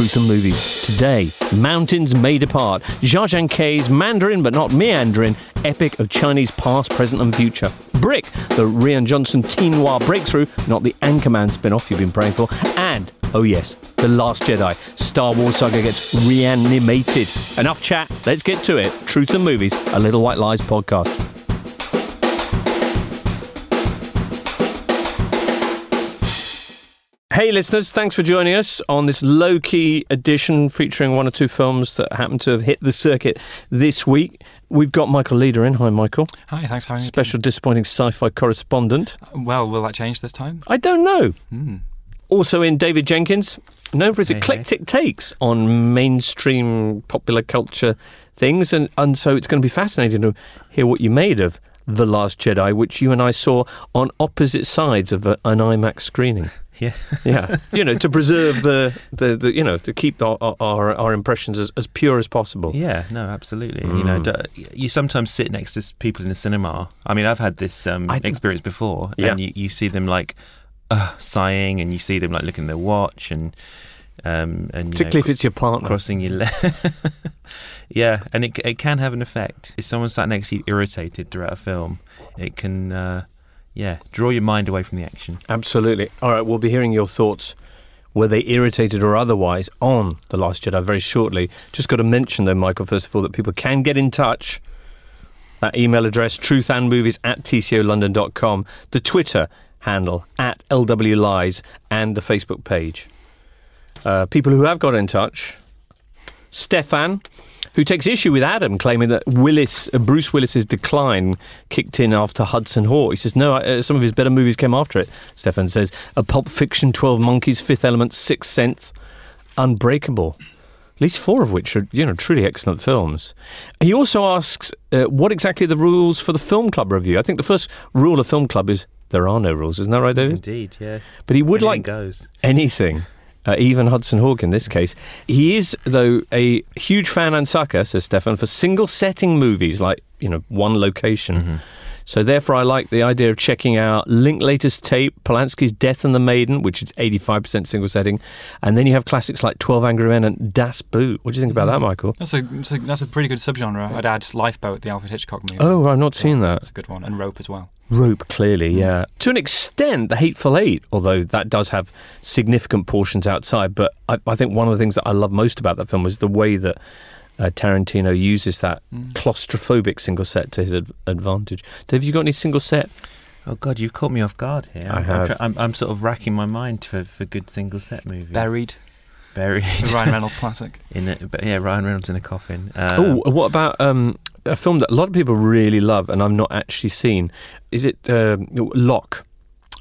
Truth and Movies. Today, Mountains May Depart. Jia Zhangke's Mandarin but not meandering epic of Chinese past, present, and future. Brick, the Rian Johnson teen noir breakthrough, not the Anchorman spin off you've been praying for. And, oh yes, The Last Jedi. Star Wars saga gets reanimated. Enough chat, let's get to it. Truth and Movies, a Little White Lies podcast. Hey, listeners, thanks for joining us on this low key edition featuring one or two films that happen to have hit the circuit this week. We've got Michael Leader in. Hi, Michael. Hi, thanks for having me. Special disappointing sci fi correspondent. Well, will that change this time? I don't know. Hmm. Also in David Jenkins, known for his Hey, hey. eclectic takes on mainstream popular culture things. And, and so it's going to be fascinating to hear what you made of The Last Jedi, which you and I saw on opposite sides of a, an IMAX screening. Yeah. yeah, you know, to preserve the, the, the you know, to keep our, our, our impressions as, as pure as possible. Yeah, no, absolutely. You know, Mm. you sometimes sit next to people in the cinema. I mean, I've had this um, think- experience before, Yeah. and you, you see them like uh, sighing, and you see them like looking at their watch, and um, and you Particularly know, if it's your partner. crossing your leg. yeah, and it it can have an effect. If someone sat next to you irritated throughout a film, it can, uh, yeah, draw your mind away from the action. Absolutely. All right, we'll be hearing your thoughts, were they irritated or otherwise, on The Last Jedi very shortly. Just got to mention, though, Michael, first of all, that people can get in touch. That email address, truthandmovies at tcolondon.com, the Twitter handle, at LWLies, and the Facebook page. Uh, people who have got in touch, Stefan, who takes issue with Adam claiming that Willis, uh, Bruce Willis's decline kicked in after Hudson Hawk. He says no, uh, some of his better movies came after it. Stefan says a Pulp Fiction, Twelve Monkeys, Fifth Element, Sixth Sense, Unbreakable. At least four of which are, you know, truly excellent films. He also asks uh, what exactly are the rules for the film club review. I think the first rule of film club is there are no rules. Isn't that right, David? Indeed, yeah. But he would Anything like goes. anything. Uh, even Hudson Hawk in this case. He is, though, a huge fan and sucker, says Stefan, for single setting movies, like, you know, one location. So therefore, I like the idea of checking out Linklater's tape, Polanski's Death and the Maiden, which is 85% single setting. And then you have classics like 12 Angry Men and Das Boot. What do you think about that, Michael? That's a, that's a that's a pretty good subgenre. I'd add Lifeboat, the Alfred Hitchcock movie. Oh, I've not seen that. That's a good one, and Rope as well. Rope, clearly, yeah. To an extent, The Hateful Eight, although that does have significant portions outside. But I, I think one of the things that I love most about that film is the way that uh, Tarantino uses that claustrophobic single set to his ad- advantage. Dave, have you got any single set? Oh God, you've caught me off guard here. I I'm, have. I'm, I'm, I'm sort of racking my mind for, for good single set movies. Buried, Buried. the Ryan Reynolds classic. in a, but yeah, Ryan Reynolds in a coffin. Um, oh, what about um, a film that a lot of people really love and I've not actually seen? Is it um Locke?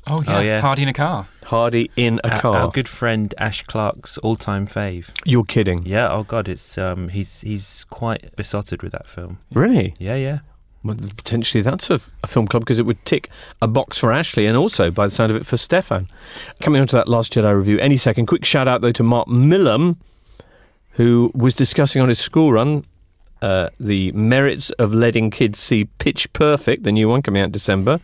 Oh yeah, yeah. Party in a Car. Hardy in a our, car. our good friend Ash Clark's all-time fave. You're kidding. Yeah. Oh God, it's um, he's he's quite besotted with that film. Really? Yeah, yeah. Well, potentially that's a, a film club because it would tick a box for Ashley and also, by the sound of it, for Stefan. Coming on to that Last Jedi review any second. Quick shout out, though, to Mark Millam, who was discussing on his school run uh, the merits of letting kids see Pitch Perfect, the new one coming out in December.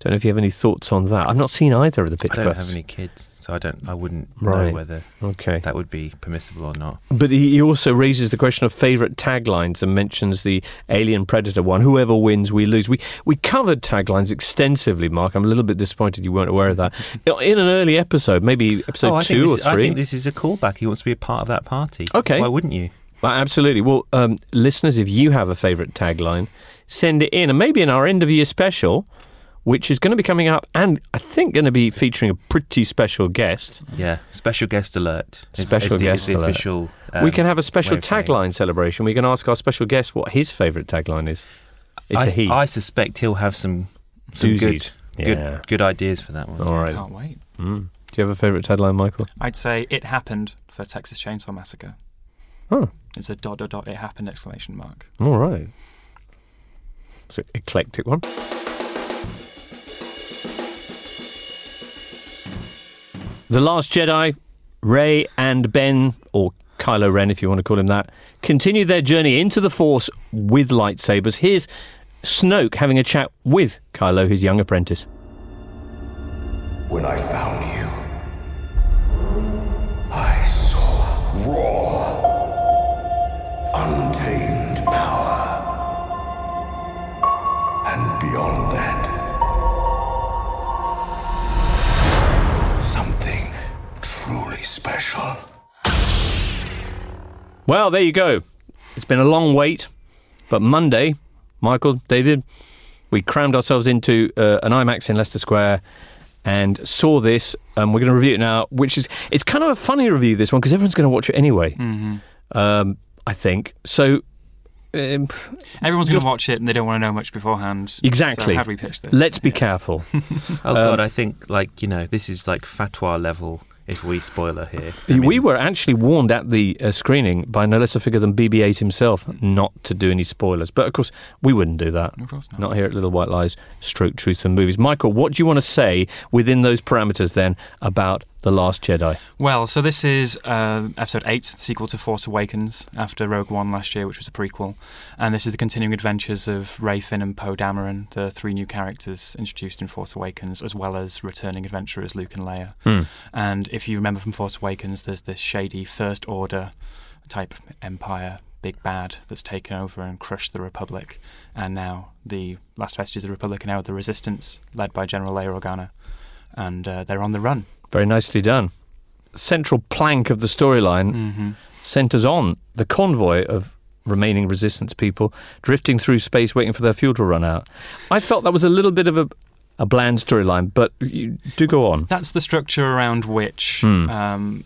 Don't know if you have any thoughts on that. I've not seen either of the pitch I don't Perfects. have any kids, so I don't. I wouldn't Right. know whether Okay. that would be permissible or not. But he he also raises the question of favourite taglines and mentions the Alien Predator one. Whoever wins, we lose. We we covered taglines extensively, Mark. I'm a little bit disappointed you weren't aware of that in an early episode, maybe episode oh, two or this, I think this is a callback. He wants to be a part of that party. Okay. Why wouldn't you? Uh, Absolutely. Well, um, listeners, if you have a favourite tagline, send it in, and maybe in our end of year special, which is going to be coming up, and I think going to be featuring a pretty special guest. Yeah. Special guest alert. Is- Special is the, guest is the alert. official. we um, can have a special way saying tagline celebration. We can ask our special guest what his favourite tagline is. It's I, a he. I suspect he'll have some, some good, Doozies. good, Yeah. good ideas for that one. All right. Can't wait. Mm. Do you have a favourite tagline, Michael? I'd say it happened for Texas Chainsaw Massacre. Oh, It's a dot dot dot it happened exclamation mark. all right. It's an eclectic one. The Last Jedi, Rey and Ben, or Kylo Ren, if you want to call him that, continue their journey into the Force with lightsabers. Here's Snoke having a chat with Kylo, his young apprentice. When I found special. Well, there you go. It's been a long wait, but Monday, Michael, David, we crammed ourselves into uh, an IMAX in Leicester Square and saw this. And we're going to review it now, which is it's kind of a funny review this one because everyone's going to watch it anyway. Um, I think so. Um, Everyone's going to watch it and they don't want to know much beforehand. Exactly. So how do we pitch this? let's be Yeah. careful. Oh Um, God, I think like you know this is like fatwa level. If we spoiler here, I we were actually warned at the uh, screening by no less a figure than BB-8 himself not to do any spoilers. But of course, we wouldn't do that. Of course not. Not here at Little White Lies, Stroke Truth and Movies. Michael, what do you want to say within those parameters then about The Last Jedi? Well, so this is uh, episode 8, the sequel to Force Awakens after Rogue One last year, which was a prequel. And this is the continuing adventures of Rey Finn and Poe Dameron, the three new characters introduced in Force Awakens, as well as returning adventurers Luke and Leia. Hmm. And if you remember from Force Awakens, there's this shady First Order type empire, big bad, that's taken over and crushed the Republic. And now the last vestiges of the Republic are now the Resistance, led by General Leia Organa. And uh, they're on the run. Very nicely done. Central plank of the storyline Mm-hmm. centres on the convoy of remaining resistance people drifting through space waiting for their fuel to run out. I felt that was a little bit of a, a bland storyline, but you do go on. That's the structure around which Hmm. um,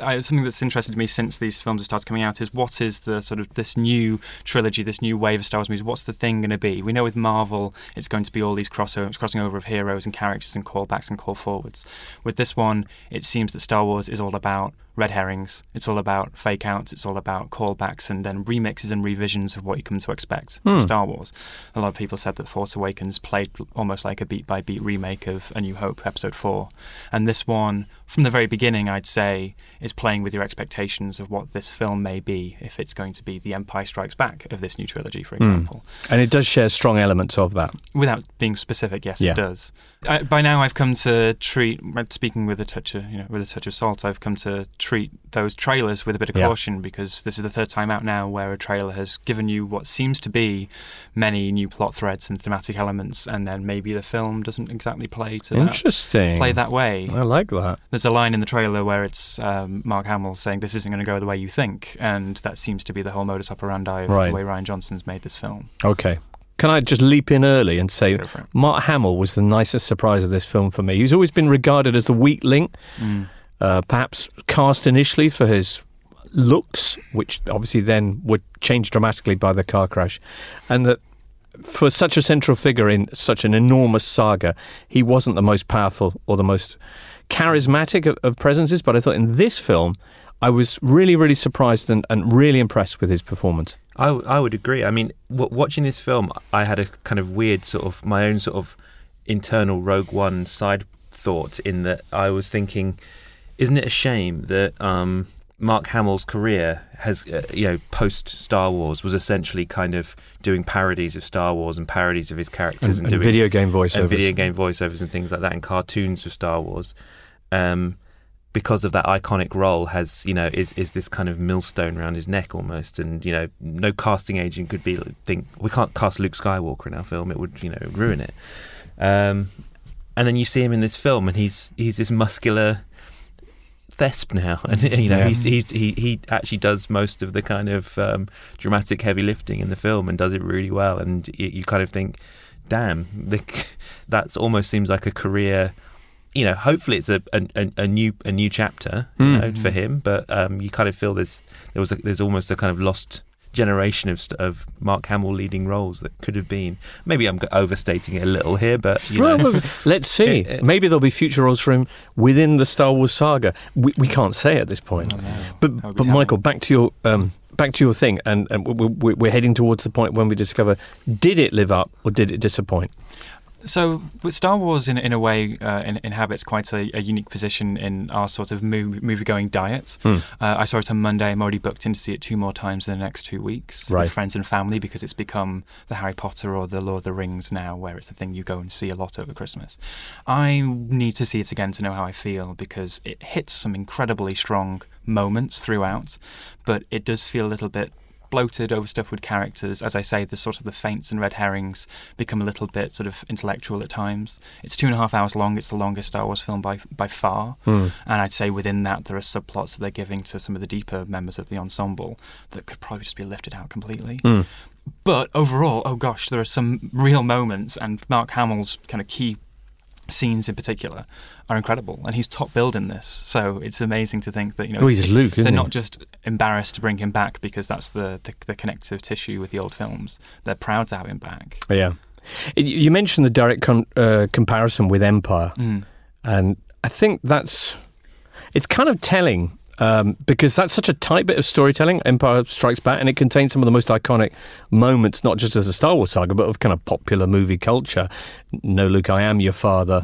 I, something that's interested me since these films have started coming out is what is the sort of this new trilogy, this new wave of Star Wars movies? What's the thing going to be? We know with Marvel, it's going to be all these crossovers, crossing over of heroes and characters and callbacks and call forwards. With this one, it seems that Star Wars is all about red herrings. It's all about fake outs. It's all about callbacks and then remixes and revisions of what you come to expect Hmm. from Star Wars. A lot of people said that Force Awakens played almost like a beat by beat remake of A New Hope Episode 4. And this one, from the very beginning, I'd say, is playing with your expectations of what this film may be if it's going to be The Empire Strikes Back of this new trilogy, for example. And it does share strong elements of that. Without being specific, yes, Yeah. it does. I, by now, I've come to treat, speaking with a touch of, you know, with a touch of salt, I've come to treat those trailers with a bit of Yeah. caution because this is the third time out now where a trailer has given you what seems to be many new plot threads and thematic elements, and then maybe the film doesn't exactly play to that, Interesting. play that way. I like that. There's a line in the trailer where it's um, Mark Hamill saying this isn't going to go the way you think, and that seems to be the whole modus operandi of Right. the way Rian Johnson's made this film. Okay. Can I just leap in early and say. Mark Hamill was the nicest surprise of this film for me. He's always been regarded as the weak link, Mm. Uh, perhaps cast initially for his looks, which obviously then would change dramatically by the car crash, and that for such a central figure in such an enormous saga, he wasn't the most powerful or the most charismatic of, of presences. But I thought in this film, I was really, really surprised and, and really impressed with his performance. I, I would agree. I mean, w- watching this film, I had a kind of weird sort of my own sort of internal Rogue One side thought in that I was thinking, isn't it a shame that um, Mark Hamill's career has, uh, you know, post Star Wars was essentially kind of doing parodies of Star Wars and parodies of his characters and, and, and doing video game voiceovers. and video game voiceovers and things like that, and cartoons of Star Wars. Um, because of that iconic role, has you know is is this kind of millstone around his neck almost, and you know no casting agent could be think we can't cast Luke Skywalker in our film; it would you know ruin it. Um, and then you see him in this film, and he's he's this muscular thesp now, and you know Yeah. he's, he's, he he actually does most of the kind of um, dramatic heavy lifting in the film, and does it really well. And you, you kind of think, damn, the, that's almost seems like a career. You know, hopefully it's a a, a- new a new chapter you Mm. know, for him, but um, you kind of feel there's there was a, there's almost a kind of lost generation of of Mark Hamill leading roles that could have been. Maybe I'm overstating it a little here, but you know, Well, well, let's see. It- it- Maybe there'll be future roles for him within the Star Wars saga. We, we can't say at this point. Oh, no. But, That would be but terrible. Michael, back to your um, back to your thing, and, and we- we- we're heading towards the point when we discover did it live up or did it disappoint? So, Star Wars, in, in a way, uh, in, inhabits quite a, a unique position in our sort of movie, movie-going diet. Hmm. Uh, I saw it on Monday. I'm already booked in to see it two more times in the next two weeks Right. with friends and family because it's become the Harry Potter or the Lord of the Rings now, where it's the thing you go and see a lot over Christmas. I need to see it again to know how I feel because it hits some incredibly strong moments throughout, but it does feel a little bit bloated, overstuffed with characters. As I say, the sort of the feints and red herrings become a little bit sort of intellectual at times. It's two and a half hours long. It's the longest Star Wars film by by far. Hmm. And I'd say within that there are subplots that they're giving to some of the deeper members of the ensemble that could probably just be lifted out completely. Hmm. But overall, oh gosh, there are some real moments, and Mark Hamill's kind of key scenes in particular are incredible, and he's top billed in this. So it's amazing to think that you know Oh, he's Luke, they're he? not just embarrassed to bring him back because that's the, the the connective tissue with the old films. They're proud to have him back. Yeah. You mentioned the direct uh, comparison with Empire, Mm. and I think that's it's kind of telling um, because that's such a tight bit of storytelling. Empire Strikes Back, and it contains some of the most iconic moments, not just as a Star Wars saga, but of kind of popular movie culture. No, Luke, I am your father.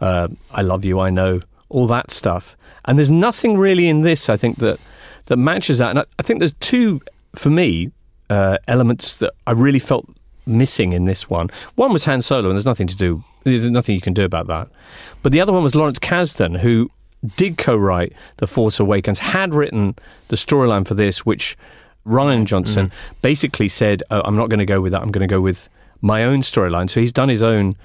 Uh, I love you. I know all that stuff. And there's nothing really in this, I think, that that matches that. And I, I think there's two, for me, uh, elements that I really felt missing in this one. One was Han Solo, and there's nothing to do. There's nothing you can do about that. But the other one was Lawrence Kasdan, who did co-write The Force Awakens, had written the storyline for this, which Rian mm-hmm. Johnson mm-hmm. basically said, oh, "I'm not going to go with that. I'm going to go with my own storyline." So he's done his own,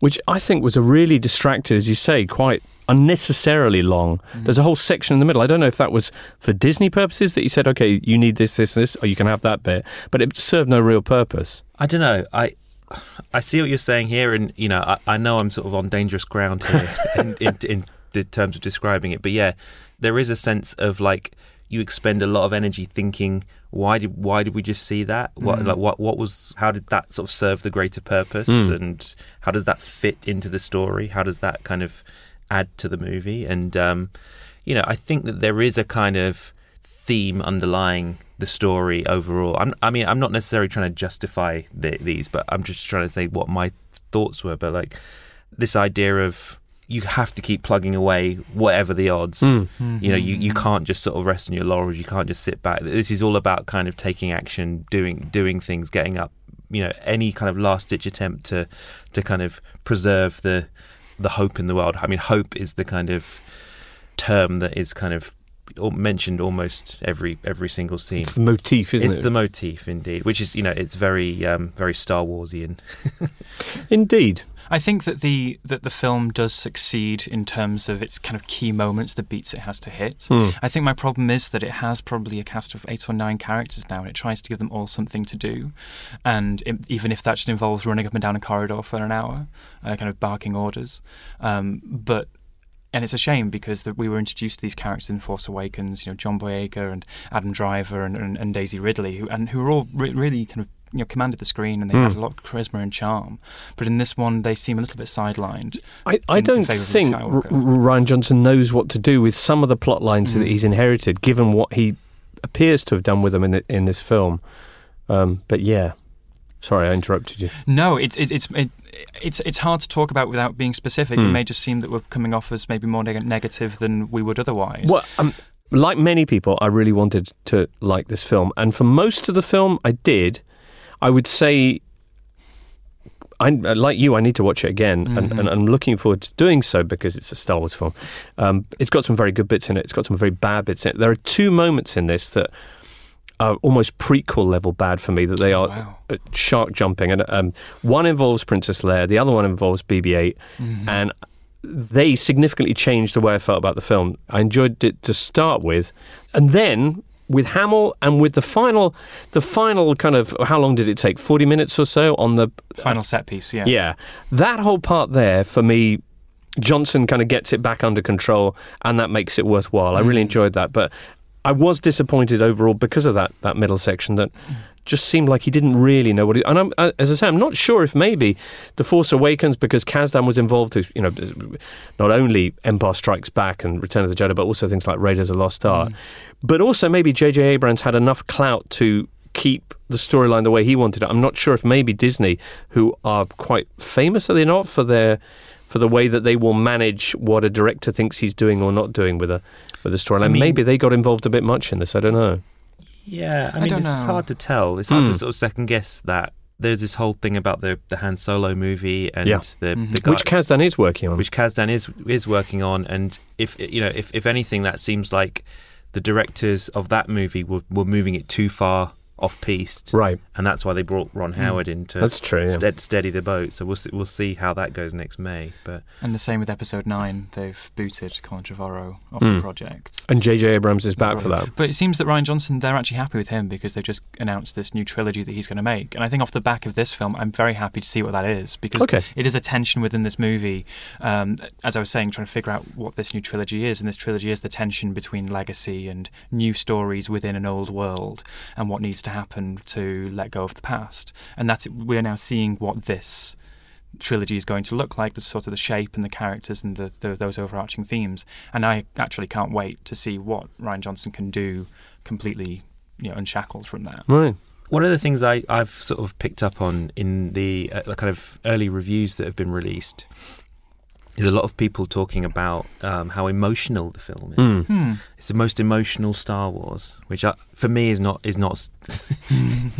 which I think was a really distracted, as you say, quite unnecessarily long. Mm. There's a whole section in the middle. I don't know if that was for Disney purposes that he said, "Okay, you need this, this, this, or you can have that bit," but it served no real purpose. I don't know. I I see what you're saying here, and you know, I, I know I'm sort of on dangerous ground here in, in, in the terms of describing it. But yeah, there is a sense of like you expend a lot of energy thinking, why did why did we just see that? What like what what was how did that sort of serve the greater purpose, and how does that fit into the story? How does that kind of add to the movie? And um, you know, I think that there is a kind of theme underlying the story overall. I'm, I mean, I'm not necessarily trying to justify the, these, but I'm just trying to say what my thoughts were. But like this idea of you have to keep plugging away, whatever the odds. You know, you, you can't just sort of rest on your laurels. You can't just sit back. This is all about kind of taking action, doing doing things, getting up. You know, any kind of last ditch attempt to to kind of preserve the the hope in the world. I mean, hope is the kind of term that is kind of mentioned almost every every single scene. It's the motif, isn't It's it? It's the motif, indeed, which is you know it's very um, very Star Warsian. Indeed. I think that the that the film does succeed in terms of its kind of key moments, the beats it has to hit. Hmm. I think my problem is that it has probably a cast of eight or nine characters now, and it tries to give them all something to do. And it, even if that just involves running up and down a corridor for an hour, uh, kind of barking orders, um, but. And it's a shame because the, we were introduced to these characters in Force Awakens, you know, John Boyega and Adam Driver and, and, and Daisy Ridley, who and who were all re- really kind of you know commanded the screen and they had a lot of charisma and charm. But in this one, they seem a little bit sidelined. I, I in- in don't Luke think R- Rian Johnson knows what to do with some of the plot lines that Mm. he's inherited, given what he appears to have done with them in, the, in this film. Um, but yeah, sorry, I interrupted you. No, it, it, it's it, it's it's hard to talk about without being specific. It Hmm. may just seem that we're coming off as maybe more neg- negative than we would otherwise. Well, um, like many people, I really wanted to like this film, and for most of the film, I did. I would say, I like you. I need to watch it again, and, and I'm looking forward to doing so because it's a Star Wars film. Um, it's got some very good bits in it. It's got some very bad bits in it. There are two moments in this that are almost prequel level bad for me. That they are Wow. uh, shark jumping, and um, one involves Princess Leia, the other one involves BB-8, and they significantly changed the way I felt about the film. I enjoyed it to start with, and then with Hamill and with the final, the final kind of how long did it take? Forty minutes or so on the Final set piece, yeah. yeah, that whole part there for me. Johnson kind of gets it back under control, and that makes it worthwhile. I really mm. enjoyed that, but I was disappointed overall because of that that middle section that mm. Just seemed like he didn't really know what he. And I'm, as I say, I'm not sure if maybe the Force Awakens because Kasdan was involved. Who's you know not only Empire Strikes Back and Return of the Jedi, but also things like Raiders of the Lost Ark. Mm. But also maybe J.J. Abrams had enough clout to keep the storyline the way he wanted it. I'm not sure if maybe Disney, who are quite famous, are they not for their for the way that they will manage what a director thinks he's doing or not doing with a with a storyline. mean- maybe they got involved a bit much in this. I don't know. Yeah, I I mean, don't it's, it's know. hard to tell. It's hard Hmm. to sort of second guess that. There's this whole thing about the the Han Solo movie and Yeah. the Mhm. the guy, Which Kasdan is working on. which Kasdan is is working on, and if you know, if if anything, that seems like the directors of that movie were were moving it too far off piste, right. and that's why they brought Ron Howard in to That's true. Yeah. stead, steady the boat. So we'll see, we'll see how that goes next May. But And the same with episode nine. They've booted Colin Trevorrow off Mm. the project. And J.J. Abrams is back for that. But it seems that Rian Johnson, they're actually happy with him because they've just announced this new trilogy that he's going to make. And I think off the back of this film, I'm very happy to see what that is because Okay. it is a tension within this movie. Um, as I was saying, trying to figure out what this new trilogy is. And this trilogy is the tension between legacy and new stories within an old world and what needs to happen to let go of the past. And that's we're now seeing what this trilogy is going to look like, the sort of the shape and the characters and the, the those overarching themes. And I actually can't wait to see what Rian Johnson can do completely, you know, unshackled from that. Right. One of the things I, I've sort of picked up on in the uh, kind of early reviews that have been released is a lot of people talking about um, how emotional the film is. Mm. Hmm. It's the most emotional Star Wars, which I, for me is not is not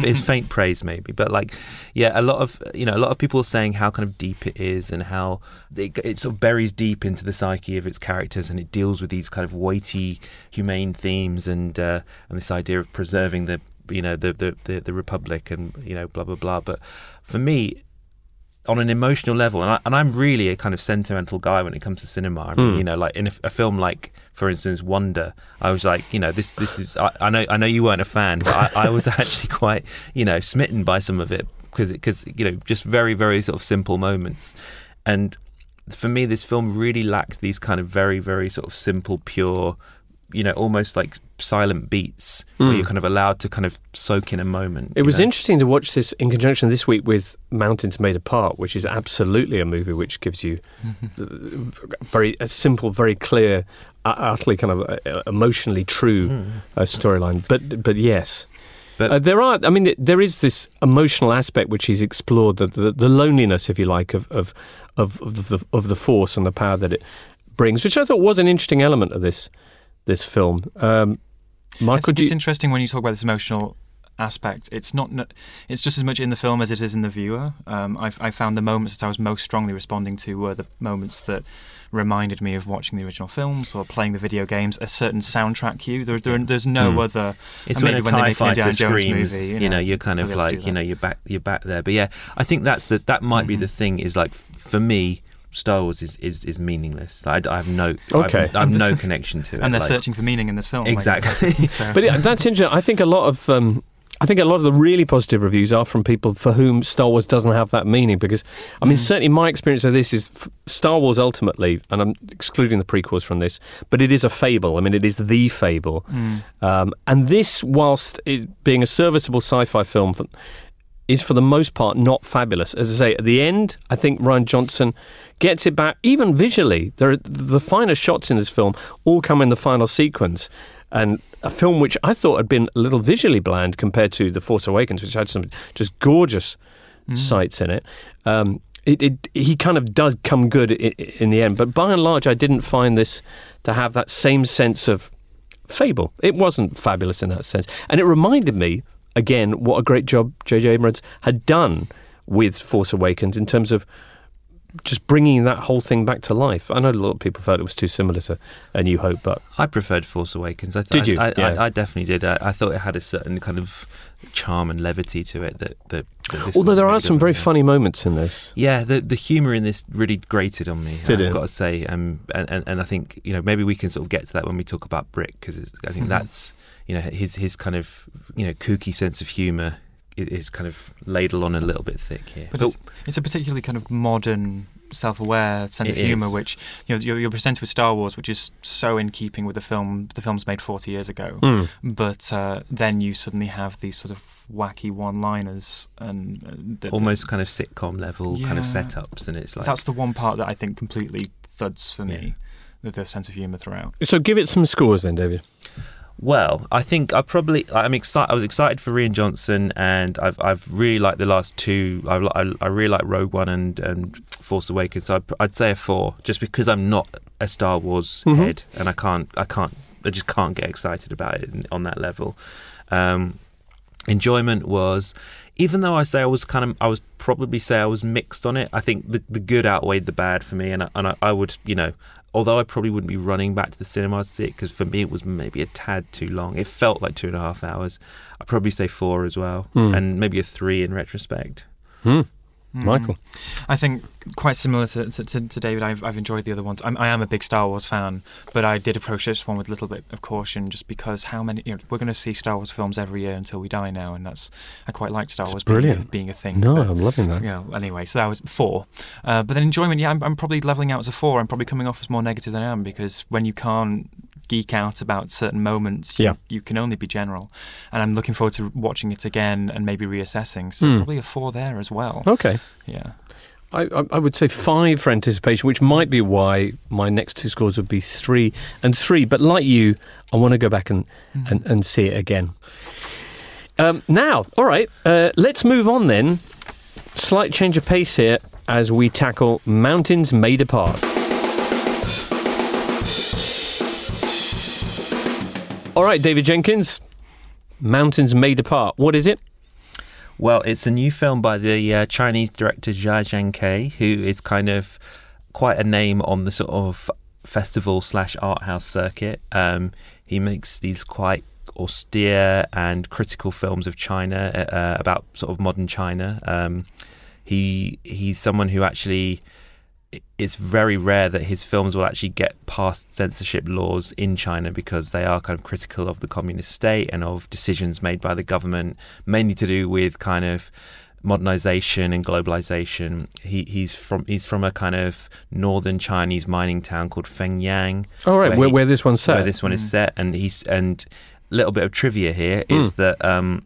is faint praise maybe, but like yeah, a lot of you know a lot of people are saying how kind of deep it is and how it, it sort of buries deep into the psyche of its characters and it deals with these kind of weighty humane themes and uh, and this idea of preserving the you know the, the the the republic and you know blah blah blah. But for me, on an emotional level, and, I, and I'm really a kind of sentimental guy when it comes to cinema. I mean, Hmm. you know, like in a, a film like, for instance, Wonder, I was like, you know, this this is. I, I know I know you weren't a fan, but I, I was actually quite, you know, smitten by some of it because because you know just very very sort of simple moments, and for me, this film really lacked these kind of very very sort of simple, pure, you know, almost like silent beats where Hmm. you're kind of allowed to kind of soak in a moment. It was know? interesting to watch this in conjunction this week with Mountains May Depart, which is absolutely a movie which gives you very a simple, very clear, uh, utterly kind of uh, emotionally true uh, storyline. But but yes. But- uh, there are, I mean, there is this emotional aspect which he's explored, the, the, the loneliness, if you like, of, of, of, of, the, of the force and the power that it brings, which I thought was an interesting element of this this film. Um, I think it's you, interesting when you talk about this emotional aspect. It's not. It's just as much in the film as it is in the viewer. Um, I've, I found the moments that I was most strongly responding to were the moments that reminded me of watching the original films or playing the video games. A certain soundtrack cue. There, there, there's no Hmm. other. It's when a when they Tie Fighter screams, movie, you, you know, know, you're kind of they'll be able to like, you know, you're back, you're back there. But yeah, I think that's the that might be the Mhm. thing. Is like for me, Star Wars is is, is meaningless. I, I have no, Okay. I have, I have no connection to it. and they're like- searching for meaning in this film. like, Exactly. so- But yeah, that's interesting. I think a lot of um, I think a lot of the really positive reviews are from people for whom Star Wars doesn't have that meaning. Because I mean, Mm. certainly my experience of this is f- Star Wars ultimately, and I'm excluding the prequels from this, but it is a fable. I mean, it is the fable. Mm. Um, and this, whilst it being a serviceable sci-fi film, for, is for the most part not fabulous. As I say, at the end, I think Rian Johnson gets it back, even visually. There are the finest shots in this film all come in the final sequence. And a film which I thought had been a little visually bland compared to The Force Awakens, which had some just gorgeous sights in it. Um, it, it he kind of does come good in, in the end, but by and large, I didn't find this to have that same sense of fable. It wasn't fabulous in that sense. And it reminded me, again, what a great job J.J. Abrams had done with Force Awakens in terms of just bringing that whole thing back to life. I know a lot of people felt it was too similar to A New Hope, but I preferred Force Awakens. I th- Did you? I, I, Yeah. I, I definitely did. I, I thought it had a certain kind of charm and levity to it that. that, that although there really are some very doesn't. funny moments in this. Yeah, the the humour in this really grated on me. Did I've it? got to say, um, and, and and I think you know maybe we can sort of get to that when we talk about Brick because I Mm-hmm. think that's you know his his kind of you know kooky sense of humour is kind of ladled on a little bit thick here. But it's, it's a particularly kind of modern, self-aware sense of humour, is. which you know you're, you're presented with Star Wars, which is so in keeping with the film. The film's made 40 years ago, Mm. but uh, then you suddenly have these sort of wacky one-liners and uh, that- almost kind of sitcom level kind of setups, and it's like that's the one part that I think completely thuds for me. Yeah. With the sense of humour throughout. So give it some scores then, David. Well, I think I probably I'm excited. I was excited for Rian Johnson, and I've I've really liked the last two. I I, I really like Rogue One and and Force Awakens. So I'd, I'd say a four, just because I'm not a Star Wars Mhm. head, and I can't I can't I just can't get excited about it on that level. Um, enjoyment was, even though I say I was kind of I was probably say I was mixed on it. I think the the good outweighed the bad for me, and I, and I, I would you know although I probably wouldn't be running back to the cinema to see it because for me it was maybe a tad too long. It felt like two and a half hours. I'd probably say four as well, Hmm. and maybe a three in retrospect. Mm. Michael. I think quite similar to, to, to, to David. I've, I've enjoyed the other ones. I'm, I am a big Star Wars fan, but I did approach this one with a little bit of caution, just because how many you know we're going to see Star Wars films every year until we die now, and that's I quite like Star It's Wars being a, brilliant. being a thing. No, but- I'm loving that. yeah. Anyway, so that was four. Uh, but then enjoyment, yeah, I'm, I'm probably leveling out as a four. I'm probably coming off as more negative than I am because when you can't geek out about certain moments, Yeah. you, you can only be general. And I'm looking forward to watching it again and maybe reassessing. So Hmm. probably a four there as well. Okay. Yeah. I, I, would say five for anticipation, which might be why my next two scores would be three and three. But like you, I want to go back and, and, and see it again. Um, now, all right, uh, let's move on then. Slight change of pace here as we tackle Mountains May Depart. All right, David Jenkins, Mountains May Depart. What is it? Well, it's a new film by the uh, Chinese director Jia Zhangke, who is kind of quite a name on the sort of festival slash art house circuit. Um, he makes these quite austere and critical films of China uh, about sort of modern China. Um, he he's someone who actually it's very rare that his films will actually get past censorship laws in China because they are kind of critical of the communist state and of decisions made by the government, mainly to do with kind of modernization and globalization. He, he's from he's from a kind of northern Chinese mining town called Fenyang, All right, Where where, he- where this one's set. where this one is set, and he's and a little bit of trivia here is Mm. that um,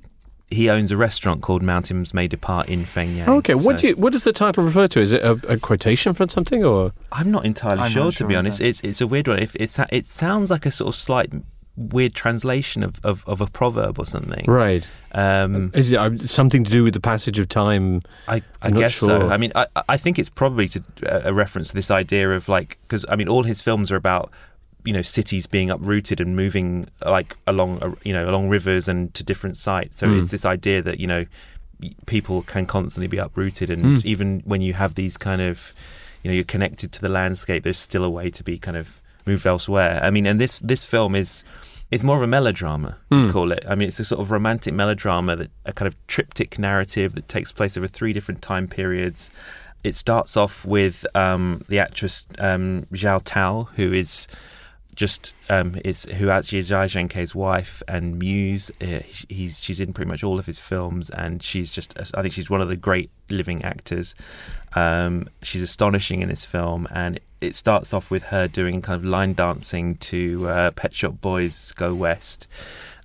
he owns a restaurant called Mountains May Depart in Fenyang. Okay, what do you, what does the title refer to? Is it a, a quotation from something or? I'm not entirely I'm sure, not to sure be either. honest. It's it's a weird one. If it's it sounds like a sort of slight weird translation of, of, of a proverb or something. Right. Um, Is it uh, something to do with the passage of time? I, I I'm not guess sure. so. I mean, I, I think it's probably to, a reference to this idea of like because I mean, all his films are about you know cities being uprooted and moving like along uh, you know along rivers and to different sites. So Mm. it's this idea that you know people can constantly be uprooted, and Mm. even when you have these kind of you know you're connected to the landscape, there's still a way to be kind of moved elsewhere. I mean, and this this film is. It's more of a melodrama, Mm. you call it. I mean, it's a sort of romantic melodrama that a kind of triptych narrative that takes place over three different time periods. It starts off with um, the actress um, Zhao Tao, who is just um, is who actually is Jia Zhangke's wife and muse. Uh, he's she's in pretty much all of his films, and she's just I think she's one of the great living actors. Um, she's astonishing in this film, and it starts off with her doing kind of line dancing to uh, Pet Shop Boys "Go West"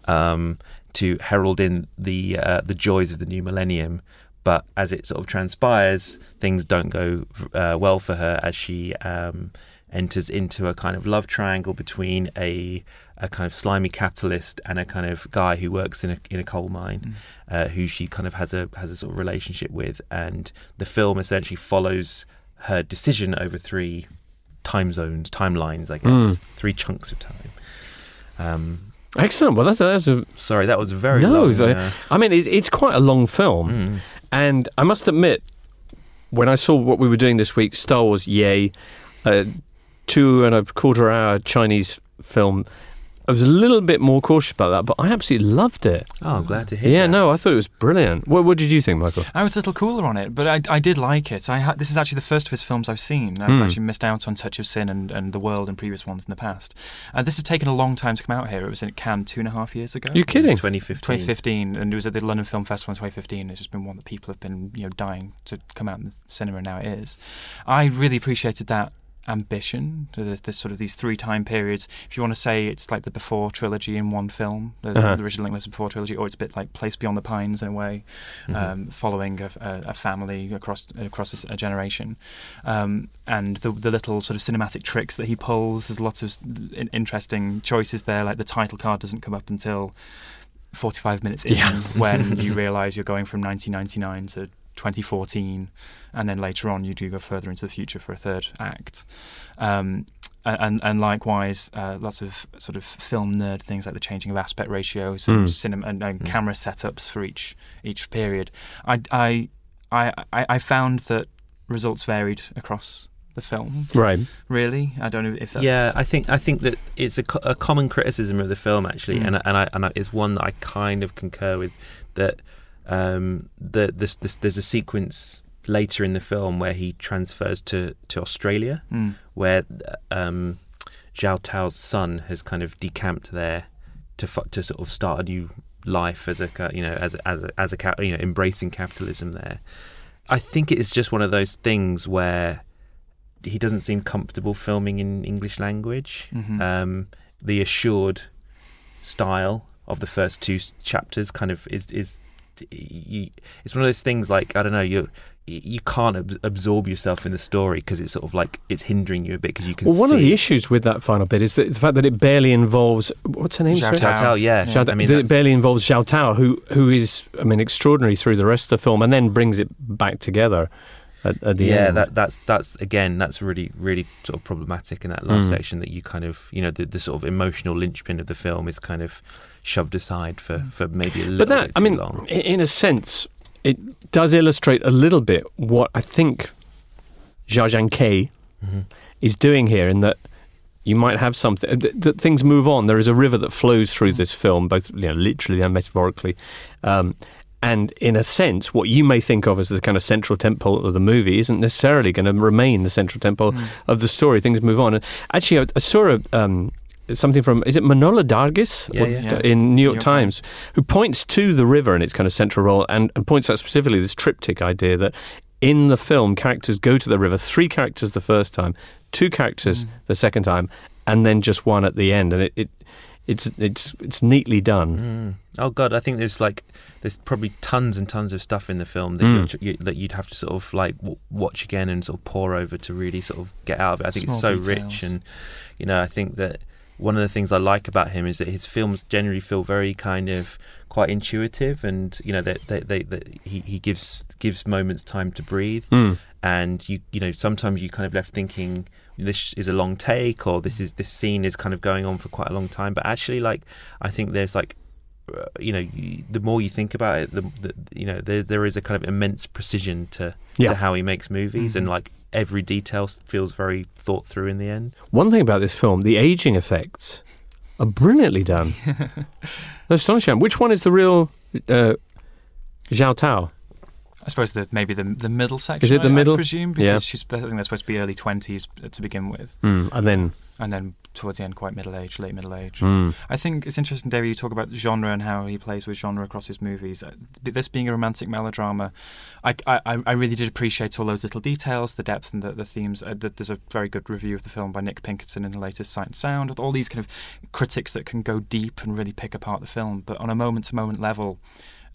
um, to herald in the uh, the joys of the new millennium. But as it sort of transpires, things don't go uh, well for her as she um, enters into a kind of love triangle between a a kind of slimy capitalist and a kind of guy who works in a in a coal mine, uh, who she kind of has a has a sort of relationship with, and the film essentially follows her decision over three time zones, timelines, I guess, Mm. three chunks of time. Um, Excellent. Well, that's, that's a sorry, that was very no. long. uh, I mean, it's, it's quite a long film, mm. and I must admit, when I saw what we were doing this week, Star Wars, yay, uh, two and a quarter hour Chinese film. I was a little bit more cautious about that, but I absolutely loved it. Oh, I'm glad to hear. Yeah, that. no, I thought it was brilliant. What, what did you think, Michael? I was a little cooler on it, but I, I did like it. I ha- this is actually the first of his films I've seen. I've Hmm. actually missed out on Touch of Sin and, and The World and previous ones in the past. Uh, this has taken a long time to come out here. It was in Cannes two and a half years ago. You kidding? 2015. 2015, and it was at the London Film Festival in 2015. It's just been one that people have been, you know, dying to come out in the cinema, and now it is. I really appreciated that ambition. There's, there's sort of these three time periods. If you want to say it's like the Before trilogy in one film, the, Uh-huh. the original Link Before trilogy, or it's a bit like Place Beyond the Pines in a way, Mhm. um, following a, a, a family across across a generation, um, and the the little sort of cinematic tricks that he pulls. There's lots of interesting choices there. Like the title card doesn't come up until 45 minutes in Yeah. when you realise you're going from 1999 to 2014, and then later on you do go further into the future for a third act. Um, and and likewise, uh, lots of sort of film nerd things like the changing of aspect ratios and Mm. cinema and, and Mm. camera setups for each each period. I I I I I found that results varied across the film. Right. Really, I don't know if that's Yeah, I think I think that it's a, co- a common criticism of the film actually, Mm. and and I, and I, it's one that I kind of concur with. That um, the, this, this, there's a sequence later in the film where he transfers to to Australia, Mm. where um, Zhao Tao's son has kind of decamped there to to sort of start a new life as a you know as a, as a, as a you know embracing capitalism there. I think it is just one of those things where he doesn't seem comfortable filming in English language. Mhm. Um, the assured style of the first two chapters kind of is is you, it's one of those things like I don't know you you can't ab- absorb yourself in the story because it's sort of like it's hindering you a bit because you can Well, one see of the issues with that final bit is that the fact that it barely involves what's her name? Zhao? Tao. Zhao Tao, yeah. Zhao, I mean, that it barely involves Zhao Tao, who who is, I mean, extraordinary through the rest of the film, and then brings it back together at, at the yeah, end. that that's that's again that's really really sort of problematic in that last Mm. section that you kind of you know the, the sort of emotional linchpin of the film is kind of shoved aside for for maybe a little but that, bit I mean, long. in a sense, it does illustrate a little bit what I think Jia Zhangke Mhm. is doing here, in that you might have something that, that things move on. There is a river that flows through this film, both you know, literally and metaphorically. Um, and in a sense, what you may think of as the kind of central temple of the movie isn't necessarily going to remain the central temple Mm. of the story. Things move on. And actually, I, I saw a, um, something from is it Manohla Dargis Yeah, What- yeah. Yeah. in New York, New York Times, who points to the river and its kind of central role, and, and points out specifically this triptych idea that in the film, characters go to the river. Three characters the first time, two characters Mm. the second time, and then just one at the end. And it, it it's it's it's neatly done. Mm. Oh god, I think there's like there's probably tons and tons of stuff in the film that Mm. you're, tr- you, that you'd have to sort of like w- watch again and sort of pour over to really sort of get out of it. I think Small it's so details. rich, and you know, I think that one of the things I like about him is that his films generally feel very kind of quite intuitive, and you know, that they, they, they, he he gives gives moments time to breathe, Mm. and you you know sometimes you kind of left thinking this is a long take or this is this scene is kind of going on for quite a long time but actually like i think there's like you know y- the more you think about it the, the you know there there is a kind of immense precision to Yeah. to how he makes movies and Mhm. like every detail feels very thought through in the end One thing about this film, the aging effects are brilliantly done. They're astonishing. Which one is the real uh, Zhao Tao? I suppose that maybe the the middle section. Is it the I- I presume because Yeah. she's. I think they're supposed to be early twenties to begin with, Mm. And then, and then towards the end, quite middle age, late middle age. mm. I think it's interesting, David. You talk about genre and how he plays with genre across his movies. Uh, This being a romantic melodrama, I, I, I really did appreciate all those little details, the depth and the, the themes. Uh, there's a very good review of the film by Nick Pinkerton in the latest Sight and Sound. All these kind of critics that can go deep and really pick apart the film, but on a moment-to-moment level,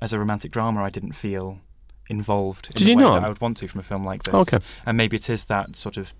as a romantic drama, I didn't feel involved. In Did the you? That I would want to from a film like this. Okay. And maybe it is that sort of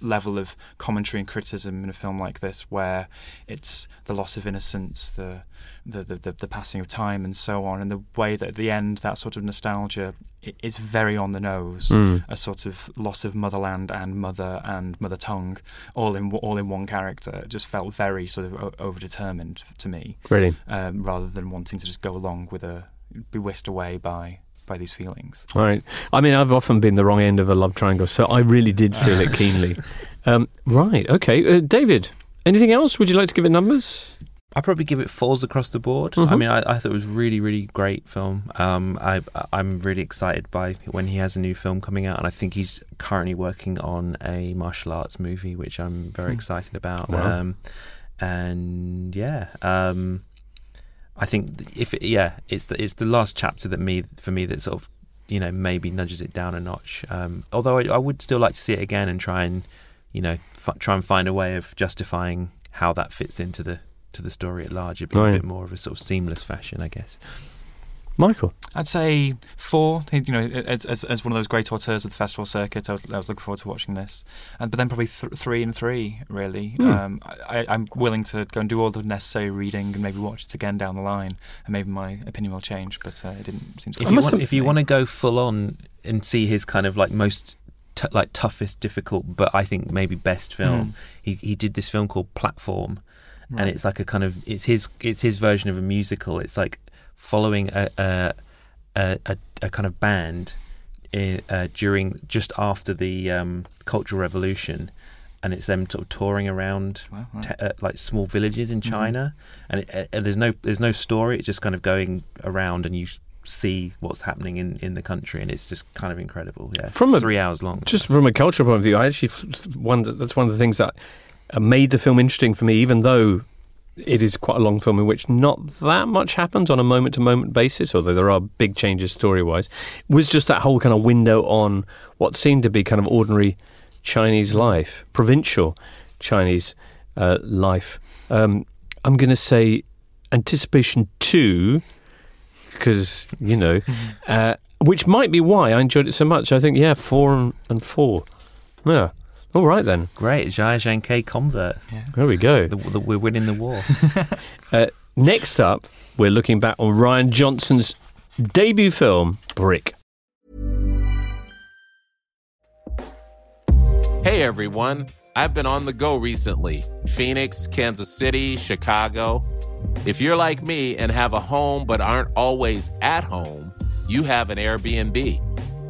level of commentary and criticism in a film like this, where it's the loss of innocence, the the, the, the, the passing of time, and so on, and the way that at the end that sort of nostalgia is very on the nose, Mm. a sort of loss of motherland and mother and mother tongue, all in all in one character. It just felt very sort of overdetermined to me, Really. um, rather than wanting to just go along with a be whisked away by by these feelings. All right. I mean, I've often been the wrong end of a love triangle, so I really did feel it keenly. Um, right. Okay. Uh, David, anything else? Would you like to give it numbers? I'd probably give it fours across the board. Mhm. I mean, I, I thought it was really, really great film. Um, I, I'm really excited by when he has a new film coming out, and I think he's currently working on a martial arts movie, which I'm very Hmm. excited about. Wow. Um, and yeah, um, I think if it, yeah, it's the it's the last chapter that me for me that sort of you know maybe nudges it down a notch. Um, although I, I would still like to see it again and try and you know f- try and find a way of justifying how that fits into the to the story at large. It'd be Right. a bit more of a sort of seamless fashion, I guess. Michael. I'd say four. You know, as, as, as one of those great auteurs of the festival circuit, I was, I was looking forward to watching this. And but then probably th- three and three, really. Hmm. Um, I, I'm willing to go and do all the necessary reading and maybe watch it again down the line, and maybe my opinion will change. But uh, it didn't seem to. If you want, if you want to go full on and see his kind of like most t- like toughest, difficult, but I think maybe best film, Mm. he he did this film called Platform, and it's like a kind of it's his it's his version of a musical. It's like following a a a, a, a kind of band i uh, during just after the um, Cultural Revolution, and it's them sort of touring around Wow, right. te- uh, like small villages in Mhm. China, and, it, uh, and there's no there's no story. It's just kind of going around, and you see what's happening in, in the country, and it's just kind of incredible. Yeah, From It's a- three hours long. Just from a cultural point of view, I actually f- f- wonder that's one of the things that uh, made the film interesting for me, even though it is quite a long film in which not that much happens on a moment to moment basis, although there are big changes story wise, was just that whole kind of window on what seemed to be kind of ordinary Chinese life, provincial Chinese uh, life. Um, I'm going to say Anticipation 2, because, you know, uh, which might be why I enjoyed it so much. I think, yeah, four and, and four. Yeah. All right then. Great, Jia Zhangke convert. There we go. The, the, we're winning the war. Uh, next up, we're looking back on Rian Johnson's debut film, Brick. Hey everyone, I've been on the go recently Phoenix, Kansas City, Chicago. If you're like me and have a home but aren't always at home, you have an Airbnb.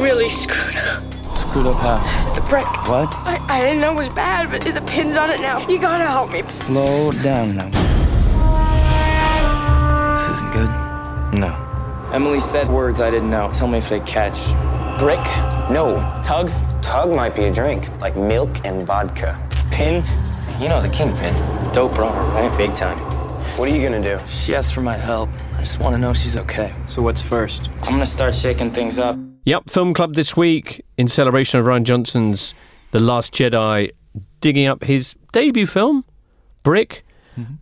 really screwed up. Screwed up how? The brick. What? I, I didn't know it was bad, but the pin's on it now. You gotta help me. Slow down now. This isn't good. No. Emily said words I didn't know. Tell me if they catch. Brick? No. Tug? Tug might be a drink, like milk and vodka. Pin? You know the kingpin. Dope runner, right? Big time. What are you gonna do? She asked for my help. I just want to know she's okay. So what's first? I'm gonna start shaking things up. Yep, Film Club this week in celebration of Rian Johnson's The Last Jedi, digging up his debut film, Brick.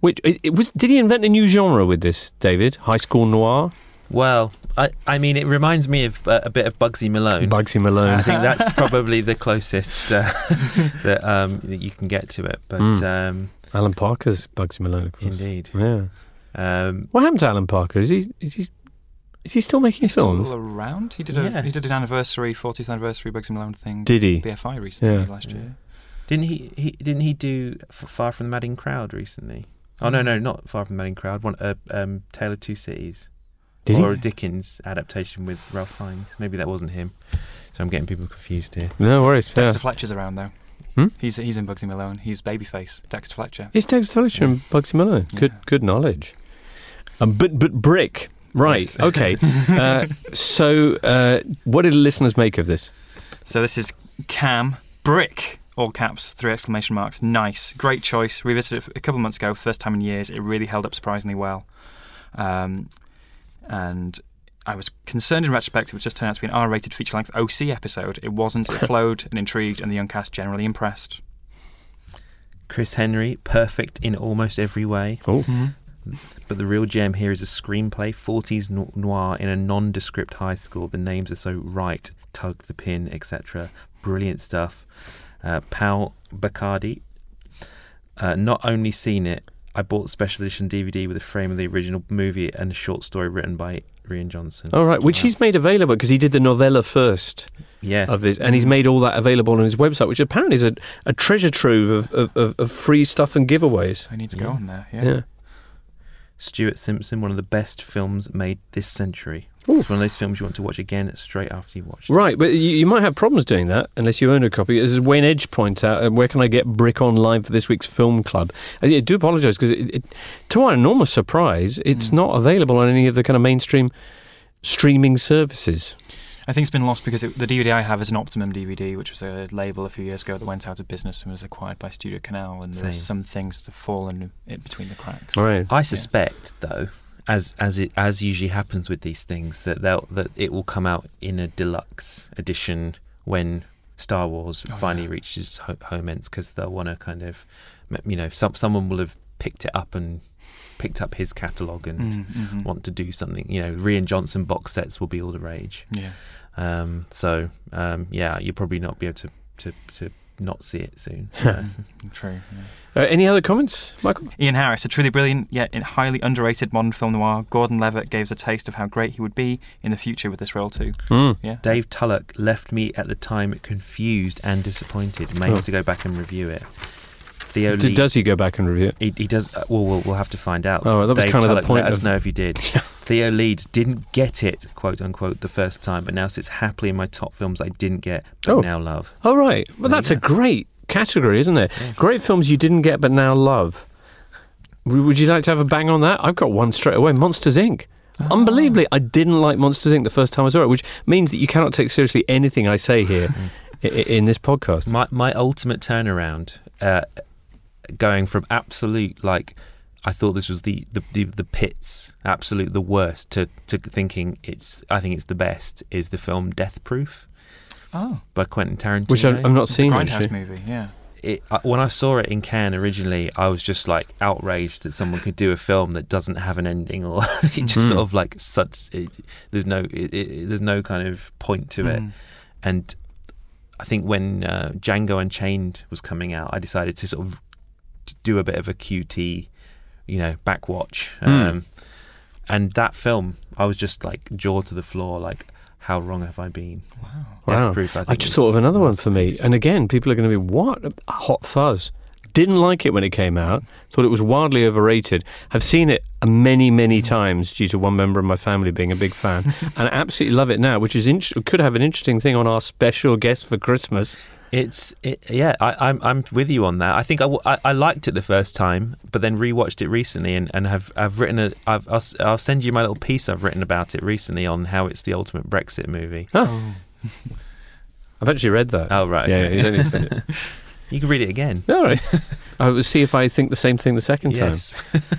Which it, it was? Did he invent a new genre with this, David? High school noir. Well, I, I mean, it reminds me of uh, a bit of Bugsy Malone. Bugsy Malone. I think that's probably the closest uh, that um, that you can get to it. But Mm. um, Alan Parker's Bugsy Malone, of course. indeed, Yeah. um, What happened to Alan Parker? Is he is he is he still making films? Still around? He did a Yeah. he did an anniversary, 40th anniversary Bugsy Malone thing. Did he? BFI recently Yeah. last year. didn't he, he? Didn't he do Far from the Madding Crowd recently? Oh no, no, not Far from the Madding Crowd. One, uh, um, Tale of Two Cities, Did or he? a Dickens adaptation with Ralph Fiennes. Maybe that wasn't him. So I'm getting people confused here. No worries. Yeah. Dexter Fletcher's around though. Hmm? He's he's in Bugsy Malone. He's Babyface. Dexter Fletcher. Is Dexter Fletcher and Bugsy Malone? Good Yeah. good knowledge. Um, but but brick. Right. Okay. uh, so uh, what did listeners make of this? So this is Cam Brick. All caps, three exclamation marks. Nice, great choice. Revisited it a couple of months ago, first time in years. It really held up surprisingly well. Um, and I was concerned in retrospect it would just turn out to be an R-rated feature-length OC episode. It wasn't. It flowed and intrigued, and the young cast generally impressed. Chris Henry, perfect in almost every way. Oh. But the real gem here is a screenplay, 40s noir in a nondescript high school. The names are so right. Tug the pin, etc. Brilliant stuff. Uh, Pal Bacardi. Uh, not only seen it, I bought the special edition DVD with a frame of the original movie and a short story written by Rian Johnson. All right, which Wow. he's made available because he did the novella first Yeah. of this, and he's made all that available on his website, which apparently is a, a treasure trove of, of, of, of free stuff and giveaways. I need to go on there. Yeah. Yeah. Stuart Simpson, one of the best films made this century. Ooh. It's one of those films you want to watch again straight after you watch. it. Right, but you, you might have problems doing that unless you own a copy. As Wayne Edge points out, uh, where can I get Brick online for this week's film club? I, I do apologise because, it, it, to our enormous surprise, it's Mm. not available on any of the kind of mainstream streaming services. I think it's been lost because it, the DVD I have is an Optimum DVD, which was a label a few years ago that went out of business and was acquired by Studio Canal, and there are some things that have fallen in between the cracks. Right. I suspect, though, as as it as usually happens with these things, that they'll that it will come out in a deluxe edition when Star Wars Oh, finally yeah. reaches ho- home ends because they'll want to kind of, you know, some someone will have picked it up and picked up his catalogue and Mm, mhm. want to do something. You know, Rian Johnson box sets will be all the rage. Yeah. Um, so um, yeah, you'll probably not be able to to, to not see it soon. True. yeah. Uh, any other comments, Michael? Ian Harris, a truly brilliant yet highly underrated modern film noir. Gordon Levitt gave us a taste of how great he would be in the future with this role too. Mm. Yeah. Dave Tullock left me at the time confused and disappointed. May Oh. have to go back and review it. Theo D- does he go back and review it? he, he does. Uh, well, well, we'll have to find out. Oh, that was Dave kind of the point Let us of- know if you did. Theo Leeds didn't get it, quote unquote, the first time, but now sits happily in my top films I didn't get but Oh. now love. All right. Well, There that's a great category, isn't it? Great films you didn't get but now love. Would you like to have a bang on that? I've got one straight away Monsters, Inc. Ah. Unbelievably, I didn't like Monsters, Inc. the first time I saw it, which means that you cannot take seriously anything I say here in this podcast. My my ultimate turnaround, uh, going from absolute like I thought this was the the, the, the pits, absolute the worst, to to thinking it's I think it's the best is the film Death Proof Oh, by Quentin Tarantino. Which I, I'm not the Grindhouse actually. movie. Yeah. it, I- when I saw it in Cannes originally, I was just like outraged that someone could do a film that doesn't have an ending, or it just Mhm. sort of like such. It, there's no, it, it, there's no kind of point to it. Mm. And I think when uh, Django Unchained was coming out, I decided to sort of do a bit of a QT, you know, backwatch. Hmm. Um, and that film, I was just like jaw to the floor, like, how wrong have I been? Wow. Wow. Proof, I, I just thought of another one for me. masterpiece. And again, people are going to be, what? Hot Fuzz. Didn't like it when it came out. Thought it was wildly overrated. Have seen it many, many times due to one member of my family being a big fan, and I absolutely love it now. Which is int- could have an interesting thing on our special guest for Christmas. It's it, yeah, I, I'm I'm with you on that. I think I I liked it the first time, but then rewatched it recently and, and have I've written a I've I'll, I'll send you my little piece I've written about it recently on how it's the ultimate Brexit movie. Oh. I've actually read that. Oh right, Yeah, okay. yeah, he's only said it. you can read it again. All right. I will see if I think the same thing the second Yes. time.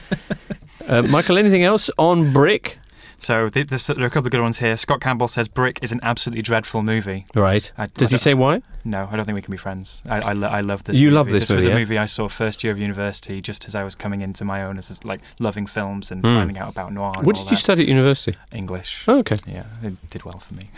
Uh, Michael, anything else on Brick? So th- there's, there are a couple of good ones here. Scott Campbell says Brick is an absolutely dreadful movie. Right. I- Does I he say why? No, I don't think we can be friends. I, I, lo- I love this. You movie. love this This was movie, a movie I saw first year of university, just as I was coming into my own as like loving films and Mm. finding out about noir. and What did you that. study at university? English. Oh, okay. Yeah, it did well for me.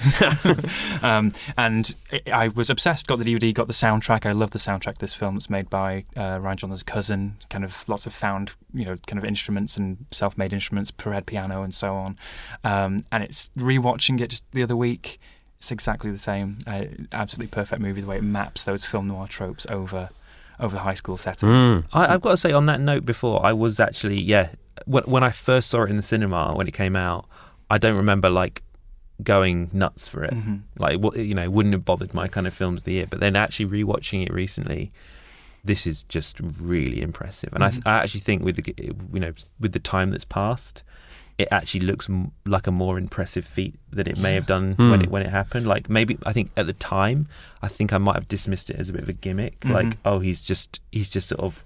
um, and I I was obsessed. Got the DVD, got the soundtrack. I love the soundtrack. This film it's made by uh, Rian Johnson's cousin. Kind of lots of found, you know, kind of instruments and self-made instruments, per piano and so on. Um, and it's rewatching it the other week. It's exactly the same. Uh, absolutely perfect movie. The way it maps those film noir tropes over over the high school setting. Mm. I, I've got to say, on that note, before I was actually, yeah, when, when I first saw it in the cinema when it came out, I don't remember like going nuts for it. Mhm. Like, what you know, wouldn't have bothered my kind of films of the year. But then actually rewatching it recently, this is just really impressive. And I, th- I actually think with the you know with the time that's passed. It actually looks m- like a more impressive feat than it may have done when Hmm. it when it happened. Like maybe I think at the time, I think I might have dismissed it as a bit of a gimmick. Mhm. Like, oh, he's just he's just sort of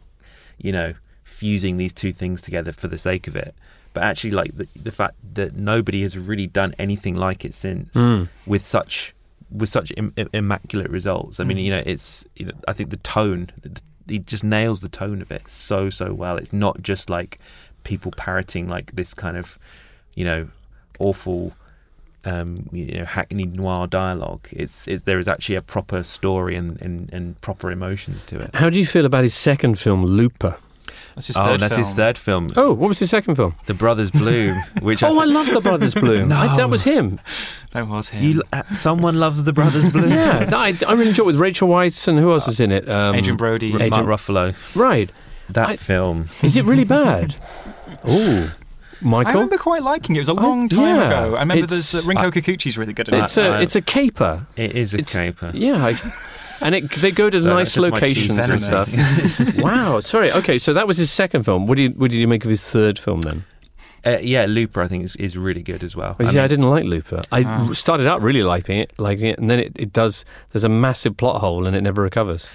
you know, fusing these two things together for the sake of it. But actually, like the, the fact that nobody has really done anything like it since, Mm. with such with such Im- im- immaculate results. I mean, Mm. you know, it's you know, I think the tone, he just nails the tone of it so so well. It's not just like people parroting like this kind of, you know, awful. Um, you know, hackneyed noir dialogue. It's, it's there is actually a proper story and, and, and proper emotions to it. How do you feel about his second film, Looper? That's his oh, third that's his film. third film. Oh, what was his second film? The Brothers Bloom, which oh, I love The Brothers Bloom. No. I- that was him. That was him. you, uh, someone loves The Brothers Bloom. Yeah, I, I really enjoyed it with Rachel Weisz and who else is in it? Um, Adrien Brody. Mark Ruffalo. Right. That I- film. Is it really bad? oh, Michael? I remember quite liking it. It was a long time yeah, ago. I remember it's- there's uh, Rinko Kikuchi's really good at It's it. a I- it's a caper. It is a It's- caper. Yeah, I, and it, they go to So nice that's just my teeth locations and stuff. wow, sorry. Okay, so that was his second film. What did you, what did you make of his third film then? Uh, yeah, Looper, I think, is, is really good as well. Well, I see, I, didn't like Looper. I Ah. started out really liking it, liking it, and then it, it does. There's a massive plot hole, and it never recovers.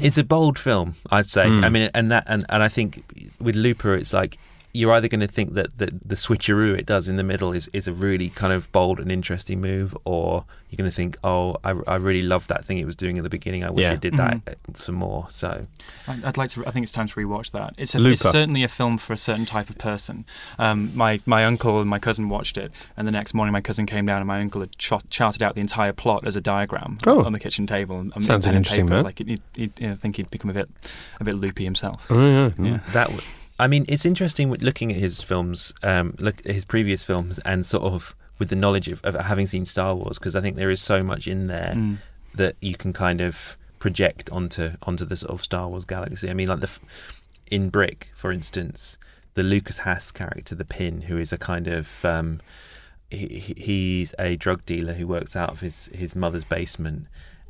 it's a bold film, I'd say. Mm. I mean, and that, and, and I think with Looper, it's like you're either going to think that the, the switcheroo it does in the middle is, is a really kind of bold and interesting move, or you're going to think, oh, I, I really love that thing it was doing at the beginning. I wish Yeah. it did that uh, some more. So I- I'd like to. I think it's time to rewatch that. It's, a, it's certainly a film for a certain type of person. Um, my my uncle and my cousin watched it, and the next morning my cousin came down and my uncle had ch- charted out the entire plot as a diagram Oh. on the kitchen table. And, and Sounds pen an interesting paper. man. Like he'd, he'd, you know, think he'd become a bit a bit loopy himself. Oh yeah, Yeah. that w- I mean, it's interesting with looking at his films, um, look at his previous films, and sort of with the knowledge of, of having seen Star Wars, because I think there is so much in there Mm. that you can kind of project onto onto the sort of Star Wars galaxy. I mean, like the in Brick, for instance, the Lukas Haas character, the Pin, who is a kind of um, he, he- he's a drug dealer who works out of his his mother's basement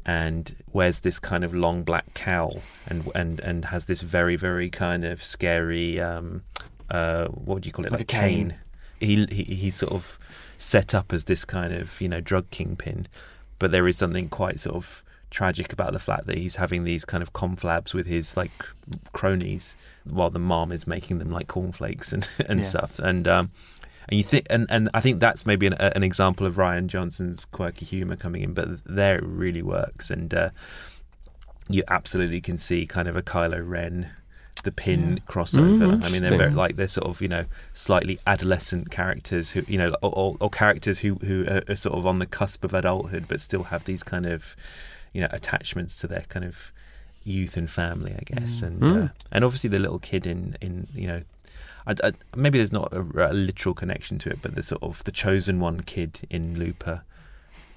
and wears this kind of long black cowl and and and has this very very kind of scary um uh what do you call it Like like, a cane. He, he he's sort of set up as this kind of you know drug kingpin but there is something quite sort of tragic about the fact that he's having these kind of conflabs with his like cronies while the mom is making them like cornflakes and and Yeah. stuff and um and you think and, and I think that's maybe an, an example of Rian Johnson's quirky humor coming in but there it really works. And uh, you absolutely can see kind of a Kylo Ren the pin crossover. Mm, I mean they're very, like they're sort of you know slightly adolescent characters who you know or, or, or characters who who are, are sort of on the cusp of adulthood but still have these kind of you know attachments to their kind of youth and family I guess. And Mm. uh, and obviously the little kid in in you know I, I, maybe there's not a, a literal connection to it but the sort of the chosen one kid in Looper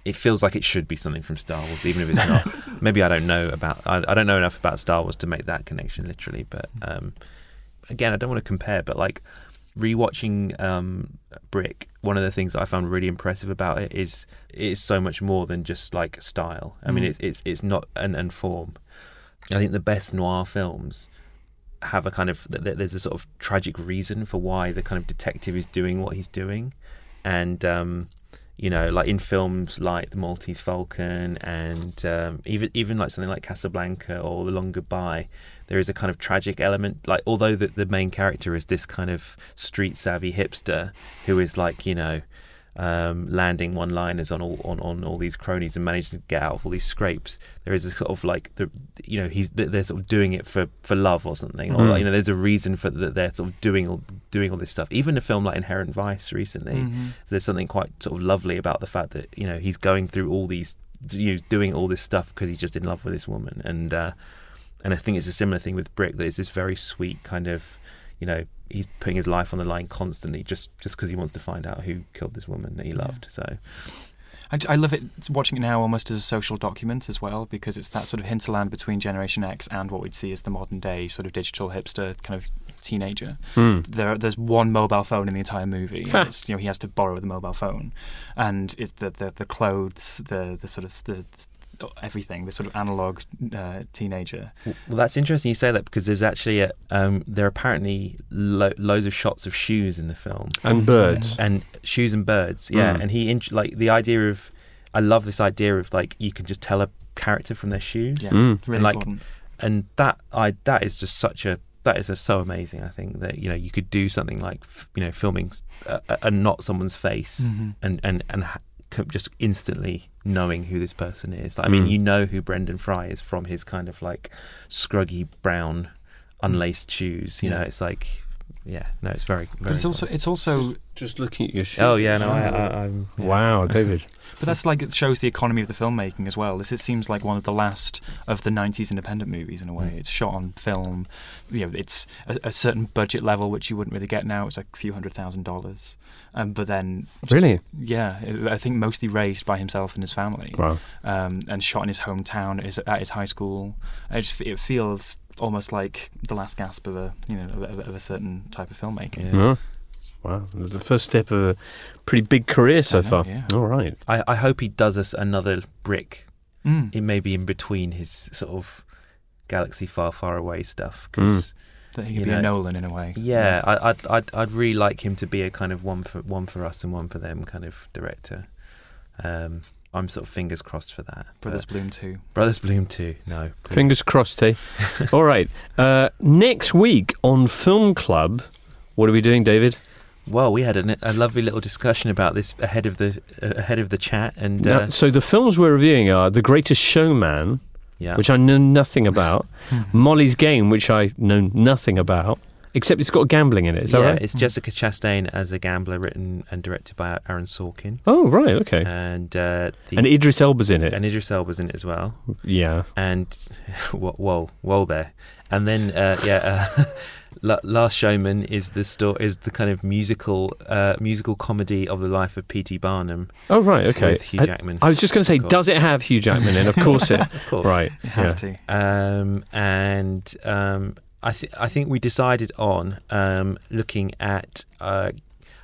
it feels like it should be something from Star Wars even if it's not. Maybe I don't know about I, I don't know enough about Star Wars to make that connection literally but um again I don't want to compare but like rewatching um Brick one of the things that I found really impressive about it is it is so much more than just like style. I mean Mm. it's it's it's not and, and form. I think the best noir films have a kind of th- th- there's a sort of tragic reason for why the kind of detective is doing what he's doing. And um you know like in films like the Maltese Falcon and um, even even like something like Casablanca or The Long Goodbye there is a kind of tragic element. Like although the, the main character is this kind of street savvy hipster who is like you know um, landing one-liners on all on, on all these cronies and managing to get out of all these scrapes. There is a sort of like the you know he's they're sort of doing it for, for love or something, or Mm. you know there's a reason for that they're sort of doing all doing all this stuff. Even a film like Inherent Vice recently, Mhm. there's something quite sort of lovely about the fact that you know he's going through all these you know, doing all this stuff because he's just in love with this woman and uh, and I think it's a similar thing with Brick that it's this very sweet kind of you know he's putting his life on the line constantly just just because he wants to find out who killed this woman that he loved so I, I love it it's watching it now almost as a social document as well because it's that sort of hinterland between Generation X and what we'd see as the modern day sort of digital hipster kind of teenager. Hmm. There, there's one mobile phone in the entire movie. and it's, you know, he has to borrow the mobile phone, and it's the the, the clothes, the the sort of the everything, the sort of analog uh, teenager. well that's interesting you say that because there's actually a, um, there are apparently lo- loads of shots of shoes in the film And birds. and shoes and birds yeah Mm. and he int- like the idea of I love this idea of like you can just tell a character from their shoes Yeah, Mm. really and like important. and that I that is just such a that is just so amazing. I think that you know you could do something like f- you know filming s- a, a, a not someone's face Mhm. and and and ha- co- just instantly knowing who this person is. Like, I mean, Mm. you know who Brendan Frye is from his kind of like scruggy brown unlaced shoes. You know, it's like yeah, no, it's very. very But it's also it's also Just looking at your shoes. oh yeah, no, I, I, I'm yeah. Wow, David. But that's like it shows the economy of the filmmaking as well. This it seems like one of the last of the '90s independent movies in a way. It's shot on film. You know, it's a, a certain budget level which you wouldn't really get now. It's like a few hundred thousand dollars. Um, but then, just- Really? yeah, I think mostly raised by himself and his family, Wow. um, and shot in his hometown, his, at his high school. It, just, it feels almost like the last gasp of a you know of, of a certain type of filmmaking. Yeah. Yeah. Wow. The first step of a pretty big career so know, far. yeah. All right. I, I hope he does us another brick. Mm. It may be in between his sort of galaxy far, far away stuff because. That he you could be know, a Nolan in a way. Yeah, I, I'd, I'd I'd really like him to be a kind of one for one for us and one for them kind of director. Um, I'm sort of fingers crossed for that. Brothers but- Bloom too. Brothers Bloom too. No, please. Fingers crossed, eh? All right. Uh, next week on Film Club, what are we doing, David? Well, we had a, a lovely little discussion about this ahead of the uh, ahead of the chat, and Now, uh, so the films we're reviewing are The Greatest Showman, yeah, which I know nothing about, Molly's Game, which I know nothing about, except it's got gambling in it. Is that yeah, right? it's Jessica Chastain as a gambler, written and directed by Aaron Sorkin, Oh, right. Okay. and uh, the, and Idris Elba's in it. and Idris Elba's in it as well. yeah. and whoa, whoa, whoa there. And then, uh, yeah, uh, Last Showman is the sto- is the kind of musical uh, musical comedy of the life of P.T. Barnum. Oh, right. Okay. With Hugh I- Jackman, I, was just going to say, does it have Hugh Jackman in? Of course it. Of course. Right. It has yeah. to. Um, and um, I think I think we decided on um, looking at. Uh,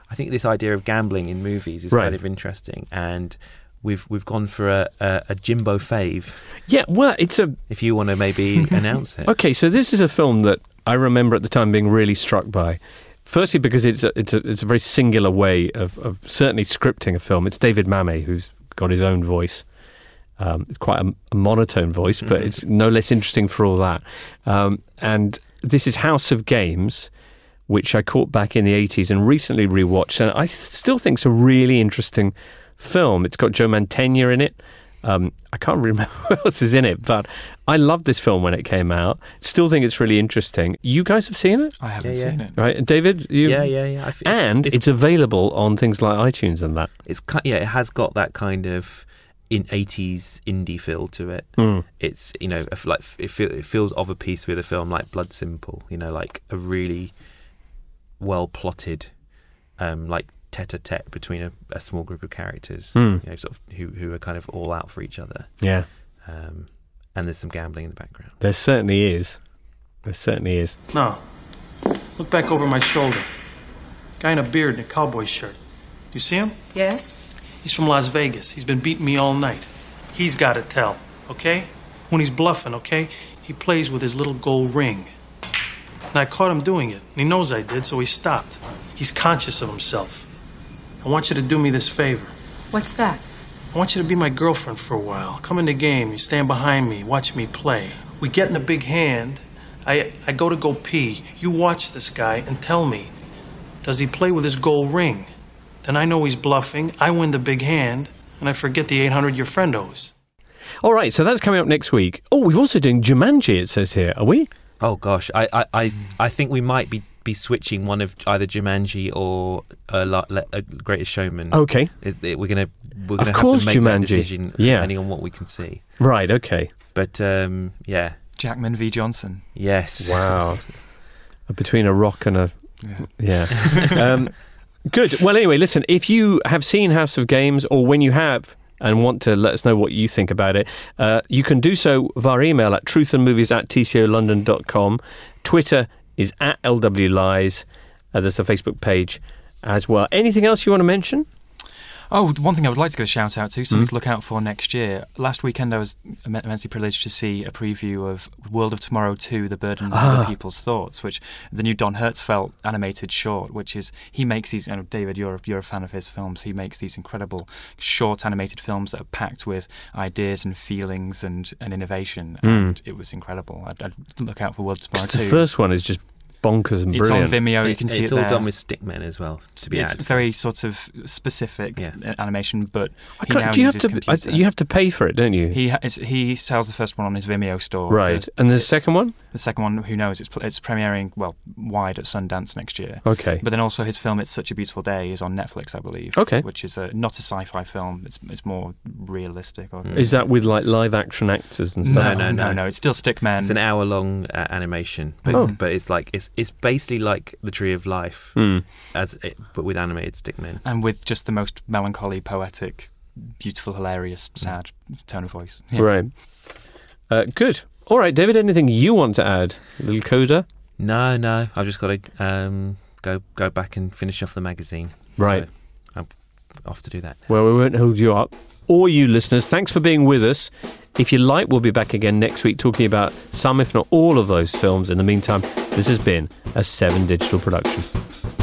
I think this idea of gambling in movies is Right. kind of interesting, and we've we've gone for a, a, a Jimbo fave. Yeah. Well, it's a If you want to maybe announce it, Okay, so this is a film that I remember at the time being really struck by. Firstly, because it's a, it's a, it's a very singular way of, of certainly scripting a film. It's David Mamet who's got his own voice. Um, it's quite a, a monotone voice, but it's no less interesting for all that. Um, and this is House of Games, which I caught back in the 80s and recently rewatched. And I still think it's a really interesting film. It's got Joe Mantegna in it. Um, I can't remember who else is in it, but I loved this film when it came out. Still think it's really interesting. You guys have seen it, I haven't Yeah, yeah. seen it. right? And David, you? yeah, yeah, yeah. I f- And it's, available on things like iTunes and that. it's ki- yeah, it has got that kind of in eighties indie feel to it. Mm. It's you know like it, feel, it feels of a piece with a film like Blood Simple. You know, like a really well plotted, um, like tete-a-tete between a, a small group of characters. Mm. You know, sort of who who are kind of all out for each other. Yeah, Um, and there's some gambling in the background. there certainly is. There certainly is. No. Look back over my shoulder. Guy in a beard and a cowboy shirt. You see him? Yes? He's from Las Vegas. He's been beating me all night. He's got to tell, okay? When he's bluffing, okay? He plays with his little gold ring. And I caught him doing it. And he knows I did, so he stopped. He's conscious of himself. I want you to do me this favor. What's that? I want you to be my girlfriend for a while. Come in the game. You stand behind me. Watch me play. We get in a big hand. I, I go to go pee. You watch this guy and tell me, does he play with his gold ring? Then I know he's bluffing. I win the big hand, and I forget the 800 your friend owes. All right, so that's coming up next week. Oh, we're also doing Jumanji, it says here. Are we? Oh gosh, I I, I, I think we might be, be switching one of either Jumanji or uh, La- Le- uh, Greatest Showman. Okay. Is- it- we're gonna we're Of gonna course have to make that decision Yeah. depending on what we can see. Right, okay. But um, yeah, Jackman v Johnson. yes. Wow. Between a rock and a. Yeah. Yeah. um, good. Well, anyway, listen, if you have seen House of Games or when you have and want to let us know what you think about it, uh, you can do so via email at truthandmovies at tcolondon.com. Twitter is at LWLies. Uh, there's the Facebook page as well. Anything else you want to mention? Oh, one thing I would like to give a shout out to, something Mm. to look out for next year. Last weekend, I was immensely privileged to see a preview of World of Tomorrow 2, The Burden of Ah. Other People's Thoughts, which the new Don Hertzfeldt animated short, which is, he makes these, you know, David, you're, you're a fan of his films, he makes these incredible short animated films that are packed with ideas and feelings and, and innovation, Mm. and it was incredible. I'd, I'd look out for World of Tomorrow 2. the first one is just bonkers and It's on brilliant. Vimeo, you It- can see it's it all there. done with stickmen as well. To be it's added. very sort of specific Yeah. uh, animation, but he now do you have to? I, you have to pay for it, don't you? He ha- he sells the first one on his Vimeo store. right. The, And the second one? the second one, who knows? It's it's premiering well wide at Sundance next year. Okay. But then also his film "It's Such a Beautiful Day" is on Netflix, I believe. Okay. Which is a, not a sci-fi film. It's it's more realistic. Or, Is that with like live action actors and stuff? no, stuff? no, no, no, It's still Stickman. It's an hour long uh, animation, but Oh. but it's like it's it's basically like the Tree of Life, Hmm. as it, but with animated stickmen. and with just the most melancholy, poetic, beautiful, hilarious, sad tone of voice. Yeah. Right. Uh, good. All right, David. Anything you want to add? little coda. No, no, I've just got to um, go go back and finish off the magazine. Right. So I'm off to do that. Well, we won't hold you up. Or you listeners, thanks for being with us. If you like, we'll be back again next week talking about some, if not all, of those films. In the meantime, this has been a Seven Digital production.